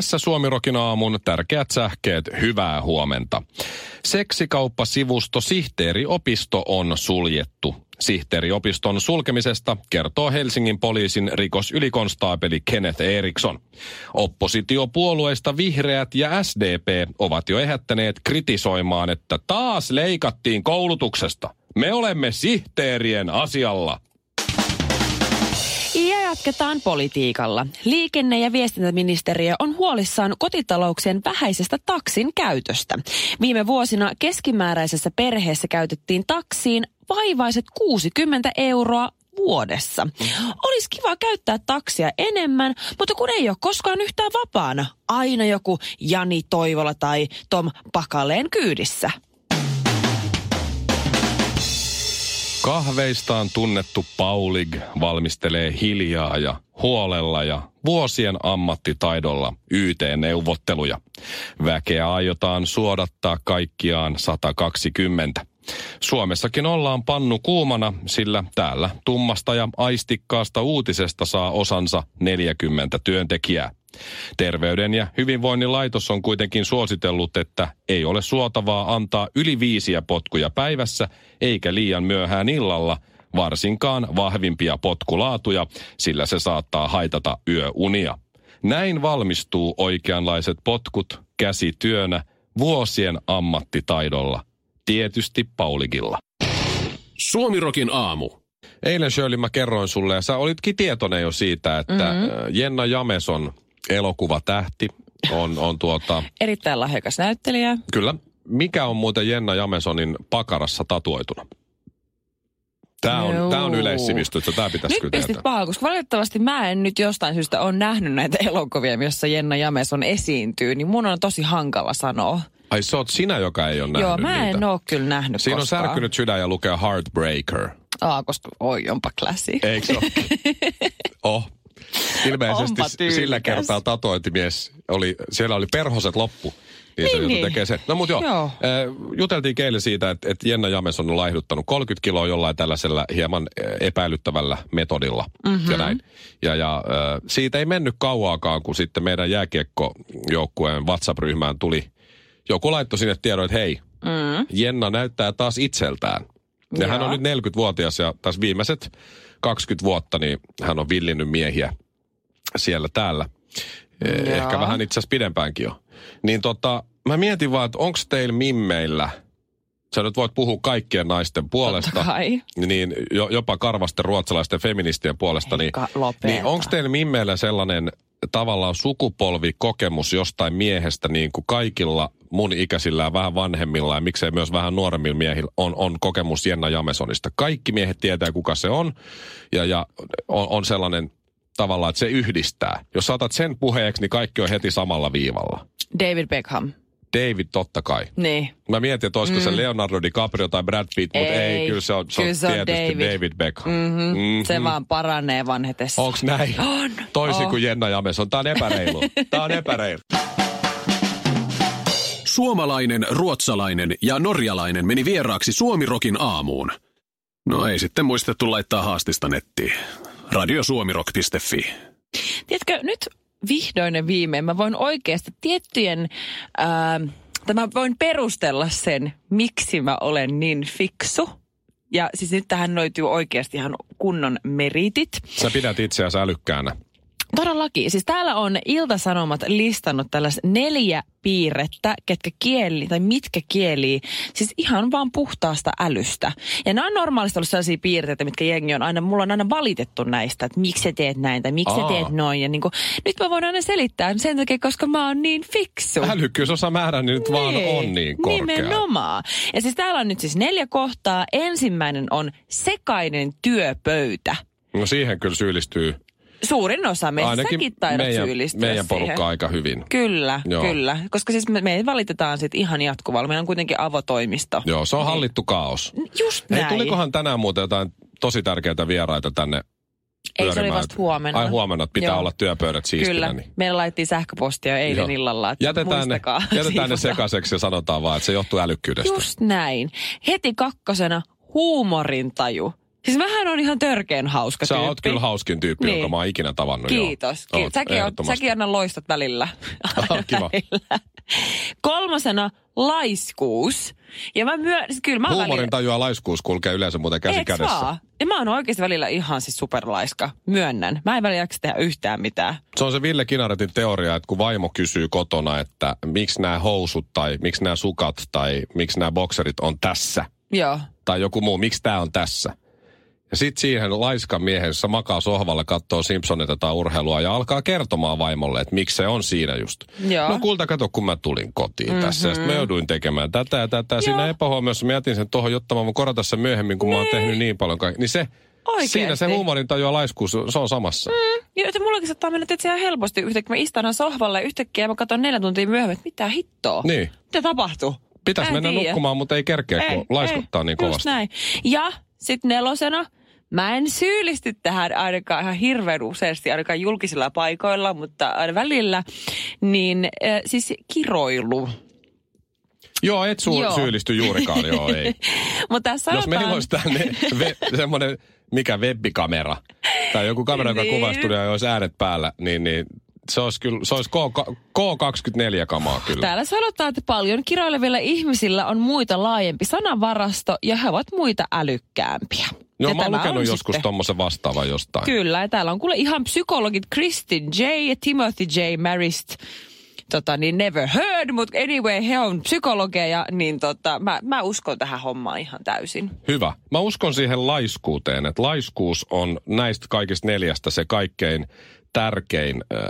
Tässä Suomirokin aamun tärkeät sähkeet, hyvää huomenta. Seksikauppasivusto Sihteeriopisto on suljettu. Sihteeriopiston sulkemisesta kertoo Helsingin poliisin rikosylikonstaapeli Kenneth Eriksson. Oppositiopuolueista vihreät ja SDP ovat jo ehättäneet kritisoimaan, että taas leikattiin koulutuksesta. Me olemme sihteerien asialla. Ja jatketaan politiikalla. Liikenne- ja viestintäministeriö on huolissaan kotitalouksien vähäisestä taksin käytöstä. Viime vuosina keskimääräisessä perheessä käytettiin taksiin vaivaiset 60 euroa vuodessa. Olisi kiva käyttää taksia enemmän, mutta kun ei ole koskaan yhtään vapaana. Aina joku Jani Toivola tai Tom Pakaleen kyydissä. Kahveistaan tunnettu Paulig valmistelee hiljaa ja huolella ja vuosien ammattitaidolla YT-neuvotteluja. Väkeä aiotaan suodattaa kaikkiaan 120. Suomessakin ollaan pannu kuumana, sillä täällä tummasta ja aistikkaasta uutisesta saa osansa 40 työntekijää. Terveyden ja hyvinvoinnin laitos on kuitenkin suositellut, että ei ole suotavaa antaa yli viisiä potkuja päivässä eikä liian myöhään illalla, varsinkaan vahvimpia potkulaatuja, sillä se saattaa haitata yöunia. Näin valmistuu oikeanlaiset potkut käsityönä vuosien ammattitaidolla. Tietysti Pauligilla. Suomirokin aamu. Eilen Shirley mä kerroin sulle, ja sä olitkin tietoinen jo siitä, että mm-hmm. Jenna Jameson elokuvatähti on, on tuota... Erittäin lahjakas näyttelijä. Kyllä. Mikä on muuten Jenna Jamesonin pakarassa tatuoituna? Tämä on, tää on yleissivistystä, tämä pitäisi Nyt kyllä pistit pahaa, koska valitettavasti mä en nyt jostain syystä ole nähnyt näitä elokuvia, jossa Jenna Jameson esiintyy, niin mun on tosi hankala sanoa. Ai sä oot sinä, joka ei ole nähnyt Joo, mä en niitä. oo kyllä nähnyt Siinä on koskaan. särkynyt sydän ja lukee Heartbreaker. Aa, koska oi, onpa klassi. Eikö se oh. Ilmeisesti Onpa s- sillä kertaa tatointimies oli, siellä oli perhoset loppu. Niin, se Niin, niin. tekee se. No mutta joo, Joo. Äh, juteltiin Keille siitä, että, että Jenna Jameson on laihduttanut 30 kiloa jollain tällaisella hieman äh, epäilyttävällä metodilla mm-hmm. ja näin. Ja, ja äh, siitä ei mennyt kauaakaan, kun sitten meidän jääkiekkojoukkueen WhatsApp-ryhmään tuli, joku laittoi sinne tiedon, että hei, mm. Jenna näyttää taas itseltään. Ja hän on nyt 40-vuotias ja tässä viimeiset 20 vuotta niin hän on villinnyt miehiä siellä täällä. Eh, Joo. Ehkä vähän itse asiassa pidempäänkin jo. Niin tota, mä mietin vaan, että onko teillä mimmeillä, sä nyt voit puhua kaikkien naisten puolesta, niin jo, jopa karvasten ruotsalaisten feministien puolesta, niin, lopeta. niin onko teillä mimmeillä sellainen tavallaan sukupolvikokemus jostain miehestä, niin kuin kaikilla mun ikäisillä ja vähän vanhemmilla ja miksei myös vähän nuoremmilla miehillä on, on kokemus Jenna Jamesonista. Kaikki miehet tietää, kuka se on ja, ja on, on sellainen tavallaan, että se yhdistää. Jos saatat sen puheeksi, niin kaikki on heti samalla viivalla. David Beckham. David totta kai. Niin. Mä mietin, että olisiko mm. se Leonardo DiCaprio tai Brad Pitt, mutta ei, Ei, kyllä se on, se kyllä on se on tietysti David, David. Beckham. Mm-hmm. Mhm. Se vaan paranee vanhetessa. Onks näin? On. Toisin on. kuin Jenna Jameson. Tää on epäreilu. Tää on epäreilu. Suomalainen, ruotsalainen ja norjalainen meni vieraaksi Suomirokin aamuun. No ei sitten muistettu laittaa haastista nettiin. Radiosuomirok.fi. Tiedätkö, nyt vihdoin ja viimein mä voin oikeasti tiettyjen, ää, tai mä voin perustella sen, miksi mä olen niin fiksu. Ja siis nyt tähän löytyy oikeasti ihan kunnon meritit. Sä pidät itseäsi älykkäänä. Todellakin. Siis täällä on Iltasanomat listannut tällaiset neljä piirrettä, ketkä kieli tai mitkä kielii, siis ihan vaan puhtaasta älystä. Ja nämä on normaalisti ollut sellaisia piirteitä, mitkä jengi on aina, mulla on aina valitettu näistä, että miksi sä teet näin tai miksi sä teet noin. Ja niin kuin, nyt mä voin aina selittää sen takia, koska mä oon niin fiksu. Älykkyysosa määrä niin nyt vaan on niin korkea. Nimenomaan. Ja siis täällä on nyt siis neljä kohtaa. Ensimmäinen on sekainen työpöytä. No siihen kyllä syyllistyy Suurin osa meistä Ainakin säkin taidat meidän, syyllistyä meidän siihen. porukka aika hyvin. Kyllä, Joo. kyllä. Koska siis me, me valitetaan sit ihan jatkuvalla. Meillä on kuitenkin avotoimisto. Joo, se on hallittu kaos. Just Hei, näin. tulikohan tänään muuten jotain tosi tärkeitä vieraita tänne Ei, se oli vasta huomenna. Ai huomenna, että pitää Joo. olla työpöydät siistinä. Kyllä. Niin. Meillä laitettiin sähköpostia eilen Joo. illalla, että Jätetään ne, jätetään ne sekaiseksi ja sanotaan vaan, että se johtuu älykkyydestä. Just näin. Heti kakkosena huumorintaju. Siis vähän on ihan törkeen hauska Sä tyyppi. oot kyllä hauskin tyyppi, Niin. jonka mä oon ikinä tavannut. joo. Kiitos. Oot, Kiitos. Säkin, oot, säkin aina loistat välillä. Ah, kiva. välillä. Kolmosena laiskuus. Ja mä myö... siis Kyllä mä Huumorin välillä... tajua laiskuus kulkee yleensä muuten käsi Eiks kädessä. vaan? Ja mä oon oikeasti välillä ihan siis superlaiska. Myönnän. Mä en välillä jaksa tehdä yhtään mitään. Se on se Ville Kinaretin teoria, että kun vaimo kysyy kotona, että miksi nämä housut tai miksi nämä sukat tai miksi nämä bokserit on tässä. Joo. Tai joku muu, miksi tämä on tässä. Ja sitten siihen laiskan miehen, jossa makaa sohvalla, katsoo Simpsoneita tai urheilua ja alkaa kertomaan vaimolle, että miksi se on siinä just. Joo. No kulta, kato, kun mä tulin kotiin mm-hmm. tässä. Ja sitten mä jouduin tekemään tätä ja tätä. Ja siinä epähuomiossa mä jätin sen tuohon, jotta mä voin korjata sen myöhemmin, kun mä oon tehnyt niin paljon kaikkea. Niin se, Oikeesti? siinä se huumorin tajua laiskuus, se on samassa. Mm. Ja että mullakin saattaa mennä tietysti ihan helposti yhtäkkiä. Mä istun sohvalle ja yhtäkkiä mä katson neljä tuntia myöhemmin, että mitä hittoa. Niin. Mitä tapahtuu? Pitäisi mennä tiedä. nukkumaan, mutta ei kerkeä, kun laiskuttaa niin just kovasti. näin. Ja sitten nelosena, mä en syyllisty tähän ainakaan ihan hirveän useasti, ainakaan julkisilla paikoilla, mutta aina välillä, niin äh, siis kiroilu. Joo, et su- Joo. syyllisty juurikaan, joo ei. Mutta Jos sanotaan... meillä olisi tänne ve- semmoinen, mikä webbikamera, tai joku kamera, joka Niin. kuvaa studioa ja olisi äänet päällä, niin, niin se olisi, kyllä, se olisi K- K24-kamaa kyllä. Täällä sanotaan, että paljon kiroilevilla ihmisillä on muita laajempi sanavarasto ja he ovat muita älykkäämpiä. No Ja mä oon lukenut joskus tommosen vastaavan jostain. Kyllä, ja täällä on kuule ihan psykologit Kristin J. ja Timothy J. Marist. Tota, niin never heard, mutta anyway, he on psykologeja, niin tota, mä, mä uskon tähän hommaan ihan täysin. Hyvä. Mä uskon siihen laiskuuteen, että laiskuus on näistä kaikista neljästä se kaikkein tärkein äh,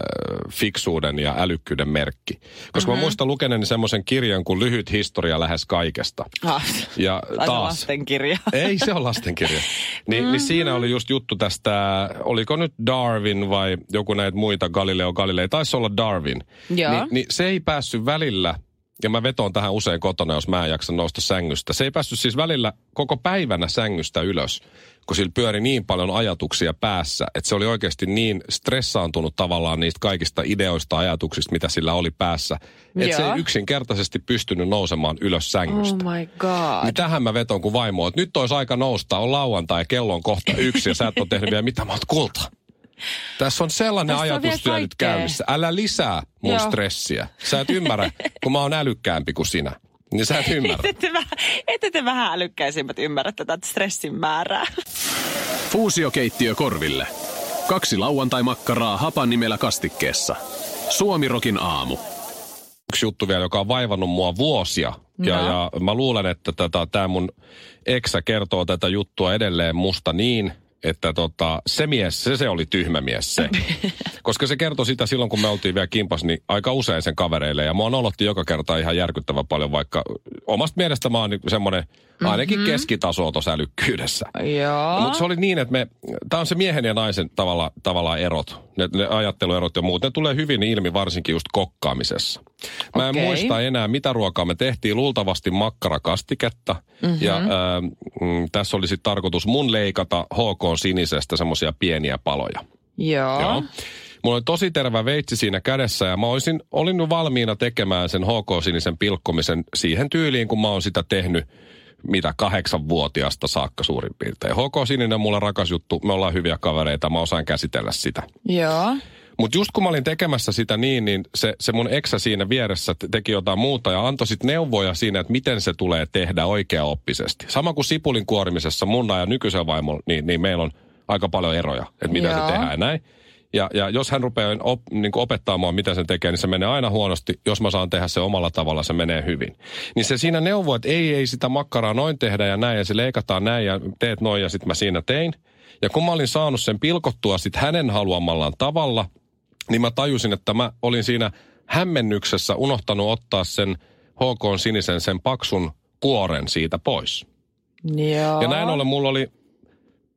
fiksuuden ja älykkyyden merkki. Koska mm-hmm. mä muistan lukeneeni semmoisen kirjan kuin Lyhyt historia lähes kaikesta. Ah, Ja taas lastenkirja. Ei se on lastenkirja. Ni, mm-hmm. Niin siinä oli just juttu tästä, oliko nyt Darwin vai joku näitä muita, Galileo Galilei, taisi olla Darwin. Joo. Ni, niin se ei päässyt välillä, ja mä vetoon tähän usein kotona, jos mä en jaksa nousta sängystä. Se ei päässyt siis välillä koko päivänä sängystä ylös, kun sillä pyöri niin paljon ajatuksia päässä, että se oli oikeasti niin stressaantunut tavallaan niistä kaikista ideoista, ajatuksista, mitä sillä oli päässä, että se ei yksinkertaisesti pystynyt nousemaan ylös sängystä. Oh my god. Niin tähän mä veton kuin vaimo, että nyt olisi aika nousta, on lauantai, kello on kohta yksi ja sä et ole tehnyt vielä mitään, mä oot kulta. Tässä on sellainen Tässä ajatustyö nyt käynnissä. Älä lisää mun Joo. stressiä. Sä et ymmärrä, kun mä oon älykkäämpi kuin sinä. Niin sä et ymmärrä. Ette te, vähän, ette te vähän älykkäisimmät ymmärrä tätä stressin määrää. Fuusiokeittiö korville. Kaksi lauantai-makkaraa hapan nimellä kastikkeessa. Suomirokin aamu. Yksi juttu vielä, joka on vaivannut mua vuosia. Ja, No. ja mä luulen, että tämä mun eksä kertoo tätä juttua edelleen musta niin, että tota, se mies, se, se oli tyhmä mies se. Koska se kertoi sitä silloin, kun me oltiin vielä kimpas, niin aika usein sen kavereille. Ja mua nolotti joka kerta ihan järkyttävän paljon, vaikka omasta mielestä mä oon niin semmoinen ainakin mm-hmm. keskitaso tuossa älykkyydessä. Joo. Mutta se oli niin, että me, tämä on se miehen ja naisen tavalla, tavallaan erot, ne, ne ajatteluerot ja muut, ne tulee hyvin ilmi varsinkin just kokkaamisessa. Mä en muista enää, mitä ruokaa me tehtiin, luultavasti makkarakastiketta. Mm-hmm. Ja äh, mm, tässä oli sitten tarkoitus mun leikata HK sinisestä semmoisia pieniä paloja. Joo. Joo. Mulla oli tosi tervä veitsi siinä kädessä ja mä olisin, olin valmiina tekemään sen HK-sinisen pilkkomisen siihen tyyliin, kun mä oon sitä tehnyt mitä kahdeksanvuotiaasta saakka suurin piirtein. HK-sininen on mulle rakas juttu, me ollaan hyviä kavereita, mä osaan käsitellä sitä. Joo. Mutta just kun mä olin tekemässä sitä niin, niin se, se mun eksä siinä vieressä te- teki jotain muuta ja antoi sit neuvoja siinä, että miten se tulee tehdä oikeaoppisesti. Sama kuin sipulin kuorimisessa mun ja nykyisen vaimon, niin, niin meillä on aika paljon eroja, että miten Joo. se tehdään näin. Ja, ja jos hän rupeaa op, niin opettaa mua, miten sen tekee, niin se menee aina huonosti. Jos mä saan tehdä se omalla tavalla, se menee hyvin. Niin se siinä neuvoo, että ei, ei sitä makkaraa noin tehdä ja näin, ja se leikataan näin ja teet noin, ja sitten mä siinä tein. Ja kun mä olin saanut sen pilkottua sitten hänen haluamallaan tavalla, niin mä tajusin, että mä olin siinä hämmennyksessä unohtanut ottaa sen HK sinisen, sen paksun kuoren siitä pois. Joo. Ja näin ollen mulla oli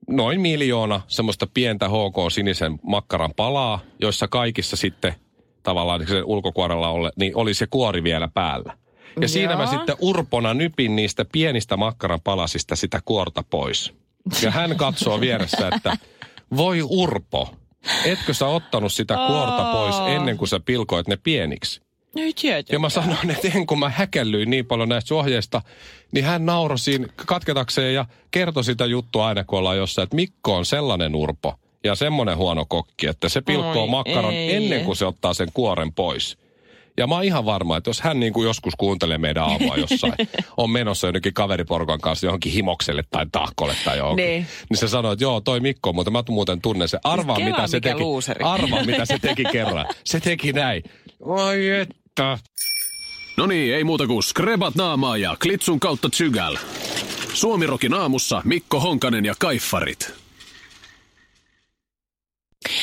noin miljoona semmoista pientä HK-sinisen makkaran palaa, joissa kaikissa sitten tavallaan sen ulkokuorella ole, niin oli se kuori vielä päällä. Ja siinä mä Joo. sitten urpona nypin niistä pienistä makkaran palasista sitä kuorta pois. Ja hän katsoo vieressä, että voi Urpo, etkö sä ottanut sitä kuorta pois ennen kuin sä pilkoit ne pieniksi? Ei tietenkään. Ja mä sanoin, että en kun mä häkellyin niin paljon näistä ohjeista, niin hän nauroi siinä katketakseen ja kertoi sitä juttua aina, kun ollaan jossain, että Mikko on sellainen urpo ja semmoinen huono kokki, että se pilkkoo Oi, makkaran ei. ennen kuin se ottaa sen kuoren pois. Ja mä oon ihan varma, että jos hän niin kuin joskus kuuntelee meidän aamua jossain, on menossa jonnekin kaveriporukan kanssa johonkin himokselle tai tahkolle tai johonkin, Niin. niin se sanoo, että joo, toi Mikko, mutta mä muuten tunnen se. Arvaa, kelaa, mitä se teki. luuseri. Arvaa, mitä se teki kerran. Se teki näin. Oi että. No niin, ei muuta kuin skrebat naamaa ja klitsun kautta tsygäl. Suomirokin aamussa Mikko Honkanen ja Kaiffarit.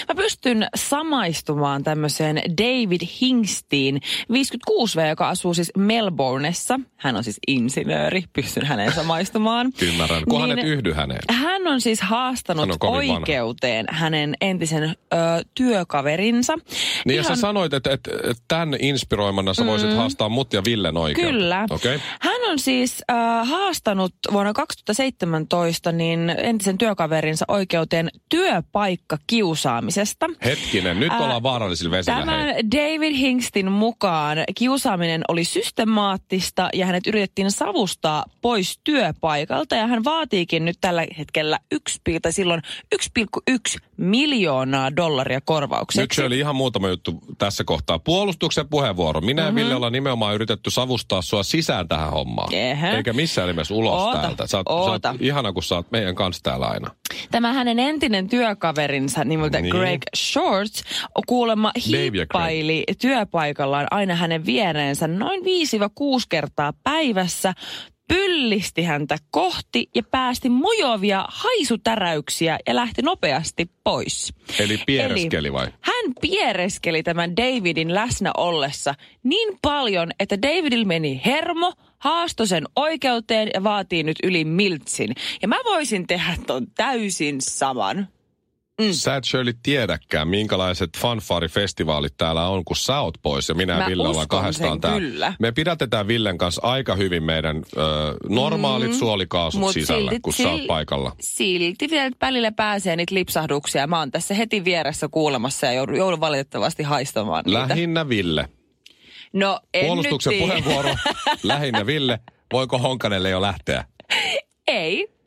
Mä pystyn samaistumaan tämmöiseen David Hingstiin, 56V, joka asuu siis Melbourneessa. Hän on siis insinööri, pystyn häneen samaistumaan. Ymmärrän. Kun Niin- hänet yhdy häneen. Hän on siis haastanut Hän on kovin vanha. oikeuteen hänen entisen ö, työkaverinsa. Niin ja sä sanoit, että, että, että tämän inspiroimana sä voisit haastaa mut ja Villen oikeuteen. Mm. Kyllä. Okay. Hän on siis äh, haastanut vuonna 2017 niin entisen työkaverinsa oikeuteen työpaikkakiusaamisesta. Hetkinen, nyt Ää, ollaan vaarallisilla vesillä. Tämän hei. David Hingstin mukaan kiusaaminen oli systemaattista ja hänet yritettiin savustaa pois työpaikalta ja hän vaatiikin nyt tällä hetkellä 1, tai silloin 1,1 miljoonaa dollaria korvaukseksi. Nyt se oli ihan muutama juttu tässä kohtaa. Puolustuksen puheenvuoro. Minä Mhm. ja Ville ollaan nimenomaan yritetty savustaa sua sisään tähän hommaan. Ehä. Eikä missään nimessä ulos Oota, täältä. Sä oot, sä oot ihana, kun sä oot meidän kanssa täällä aina. Tämä hänen entinen työkaverinsa nimeltä Niin. Greg Shorts kuulemma hiippaili työpaikallaan aina hänen viereensä noin 5-6 kertaa päivässä, pyllisti häntä kohti ja päästi mujovia haisutäräyksiä ja lähti nopeasti pois. Eli piereskeli vai? Piereskeli tämän Davidin läsnä ollessa niin paljon, että Davidil meni hermo, haastoi sen oikeuteen ja vaatii nyt yli miltsin. Ja mä voisin tehdä ton täysin saman. Mm. Sä et Shirley tiedäkään, minkälaiset fanfaarifestivaalit täällä on, kun sä oot pois ja minä ja Ville ollaan kahdestaan täällä. kyllä. Me pidätetään Villen kanssa aika hyvin meidän ö, normaalit mm. suolikaasut Mut sisällä, silti- kun sä oot paikalla. Silti vielä välillä pääsee niitä lipsahduksia. Mä oon tässä heti vieressä kuulemassa ja joudun, joudun valitettavasti haistamaan niitä. Lähinnä Ville. No en Puolustuksen nyt puheenvuoro. Lähinnä Ville. Voiko Honkanelle jo lähteä? Ei.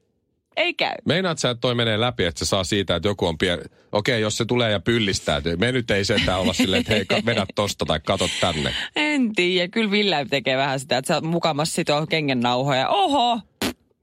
Ei käy. Meinaat sä, että toi menee läpi, että se saa siitä, että joku on pieni... Okei, jos se tulee ja pyllistää. Me nyt ei sentään olla silleen, että hei, ka- vedä tosta tai kato tänne. En tiedä. Kyllä Ville tekee vähän sitä, että sä oot mukamassa sitoo kengen nauhoja. Oho!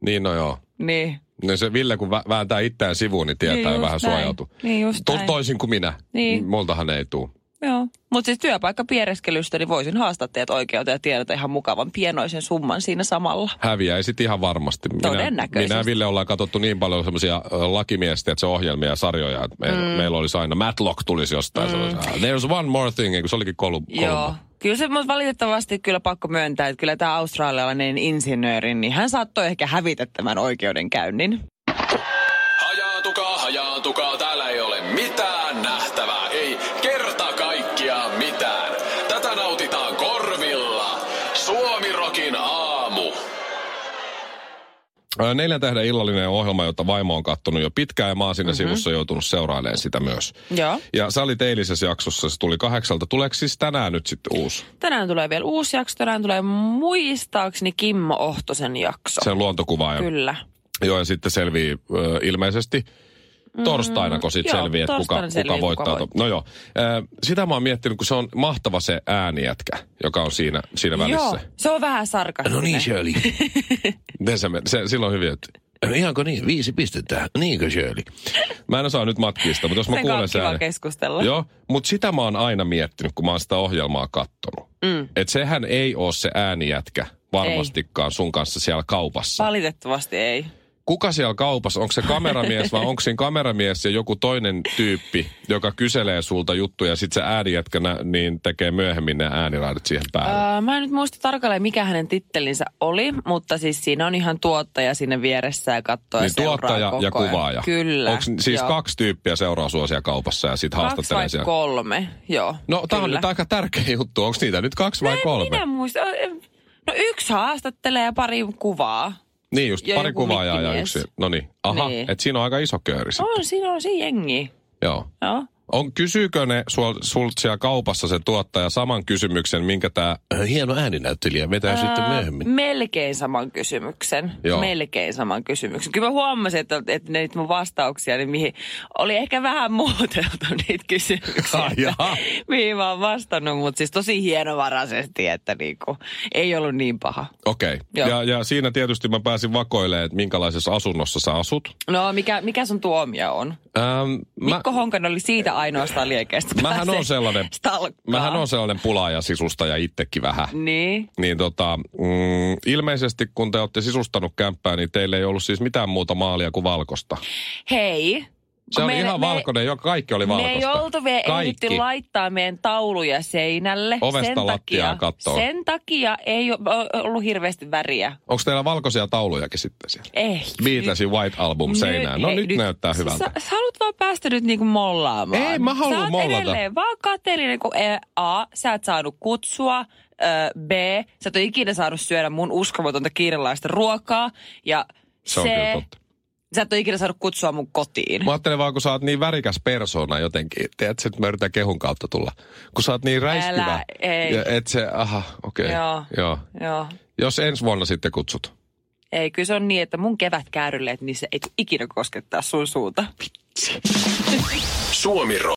Niin no joo. Niin. No se Ville, kun vä- vääntää itseään sivuun, niin tietää Niin vähän näin. Niin just To- toisin kuin minä. Niin. Multahan ei tuu. Joo. Mutta siis työpaikka piereskelystä, niin voisin haastaa teidät oikeuteen ja tiedät ihan mukavan pienoisen summan siinä samalla. Häviäisit ihan varmasti. Minä, Todennäköisesti. minä ja Ville ollaan katsottu niin paljon semmoisia lakimiesten että se ohjelmia ja sarjoja, että meillä, mm. meillä olisi aina Matlock tulisi jostain. Mm. There's one more thing, kun se olikin kolu, Joo. Kyllä se mut valitettavasti kyllä pakko myöntää, että kyllä tämä australialainen insinööri, niin hän saattoi ehkä hävitä tämän oikeudenkäynnin. Hajaantukaa, hajaantukaa, Neljän tähden illallinen ohjelma, jota vaimo on kattonut jo pitkään ja mä oon siinä mm-hmm. sivussa joutunut seurailemaan sitä myös. Joo. Ja sä olit eilisessä jaksossa, se tuli kahdeksalta. Tuleeko siis tänään nyt sitten uusi? Tänään tulee vielä uusi jakso. Tänään tulee muistaakseni Kimmo Ohtosen jakso. Sen luontokuvaaja. Kyllä. Joo, ja sitten selvii ö, ilmeisesti torstaina, kun sitten Mm, joo, selviää, että kuka, torstaina selviää, kuka voittaa. kuka to- No joo, sitä mä oon miettinyt, kun se on mahtava se äänijätkä, joka on siinä, siinä välissä. Joo, se on vähän sarkastinen. No niin, Shirley. Miten se, se, silloin hyvin, että no ihanko niin, viisi pistettä, niinkö Shirley? Mä en osaa nyt matkista, mutta jos mä Sen kuulen sen äänen- keskustella. Joo, mutta sitä mä oon aina miettinyt, kun mä oon sitä ohjelmaa kattonut. Mm. Että sehän ei ole se äänijätkä varmastikaan sun kanssa siellä kaupassa. Valitettavasti ei. Kuka siellä kaupassa, onko se kameramies vai onko siinä kameramies ja joku toinen tyyppi, joka kyselee sulta juttuja ja sitten se äänijätkänä niin tekee myöhemmin ne ääniraadit siihen päälle? Öö, mä en nyt muista tarkalleen, mikä hänen tittelinsä oli, mutta siis siinä on ihan tuottaja sinne vieressä ja katsoo niin ja tuottaja ja kuvaaja. Kyllä. Onko siis joo. kaksi tyyppiä seuraa sua siellä kaupassa ja sitten haastattelee vai siellä? kolme, joo. No tämä on nyt aika tärkeä juttu. Onko niitä nyt kaksi vai Mä en kolme? minä muista. No yksi haastattelee ja pari kuvaa. Niin just, Ja pari kuvaajaa ja yksi. No niin, aha, Niin. että siinä on aika iso kööri sitten. On, siinä on siinä jengi. Joo. Joo. On, kysyykö ne sul, sul siellä kaupassa se tuottaja saman kysymyksen, minkä tämä hieno ääninäyttelijä vetää sitten myöhemmin? Melkein saman kysymyksen. Joo. Melkein saman kysymyksen. Kyllä mä huomasin, että, että niitä mun vastauksia, niin mihin oli ehkä vähän muuteltu niitä kysymyksiä. Ai jaha. mihin mä oon vastannut, mutta siis tosi hienovaraisesti, että niinku, ei ollut niin paha. Okei. Okay. Joo. Ja, ja siinä tietysti mä pääsin vakoilemaan, että minkälaisessa asunnossa sä asut. No, mikä, mikä sun tuomio on? Ähm, mä, Mikko Honkanen oli siitä ainoastaan liekeestä. mähän on sellainen, stalkkaa. mähän on sellainen pulaaja sisustaja itsekin vähän. Niin. Niin tota, mm, ilmeisesti kun te olette sisustanut kämppää, niin teillä ei ollut siis mitään muuta maalia kuin valkosta. Hei. Se oli meillä- ihan me- valkoinen, joka kaikki oli Me valkoista. ei oltu vielä Kaikki. ehditty laittaa meidän tauluja seinälle. Ovesta sen lattiaan takia, kattoon. Sen takia ei ole ollut hirveästi väriä. Onko teillä valkoisia taulujakin sitten siellä? Ei. Beatlesin White Album seinään. No hei, nyt näyttää hyvältä. Sä, sä haluat vaan päästä nyt niinku mollaamaan. Ei, mä haluan mollata. edelleen vaan kateellinen, kun e, A, sä et saanut kutsua, B, sä et ole ikinä saanut syödä mun uskomatonta kiinalaista ruokaa, ja Se on C, kyllä totta. Sä et ole ikinä saanut kutsua mun kotiin. Mä ajattelin vaan, kun sä oot niin värikäs persona jotenkin. Tiedätkö, että mä yritän kehun kautta tulla. Kun sä oot niin räiskyvä. Älä, ei. Ja et se, aha, okei. Okay. Joo. Joo. Joo. Jos ensi vuonna sitten kutsut. Ei, kyllä se on niin, että mun kevätkäärylleet, niin se ei ikinä koskettaa sun suuta. Suomiro.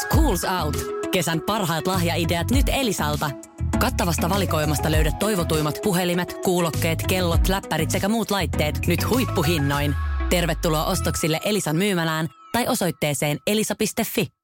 Schools Out. Kesän parhaat lahjaideat nyt Elisalta. Kattavasta valikoimasta löydät toivotuimmat puhelimet, kuulokkeet, kellot, läppärit sekä muut laitteet nyt huippuhinnoin. Tervetuloa ostoksille Elisan myymälään tai osoitteeseen elisa.fi.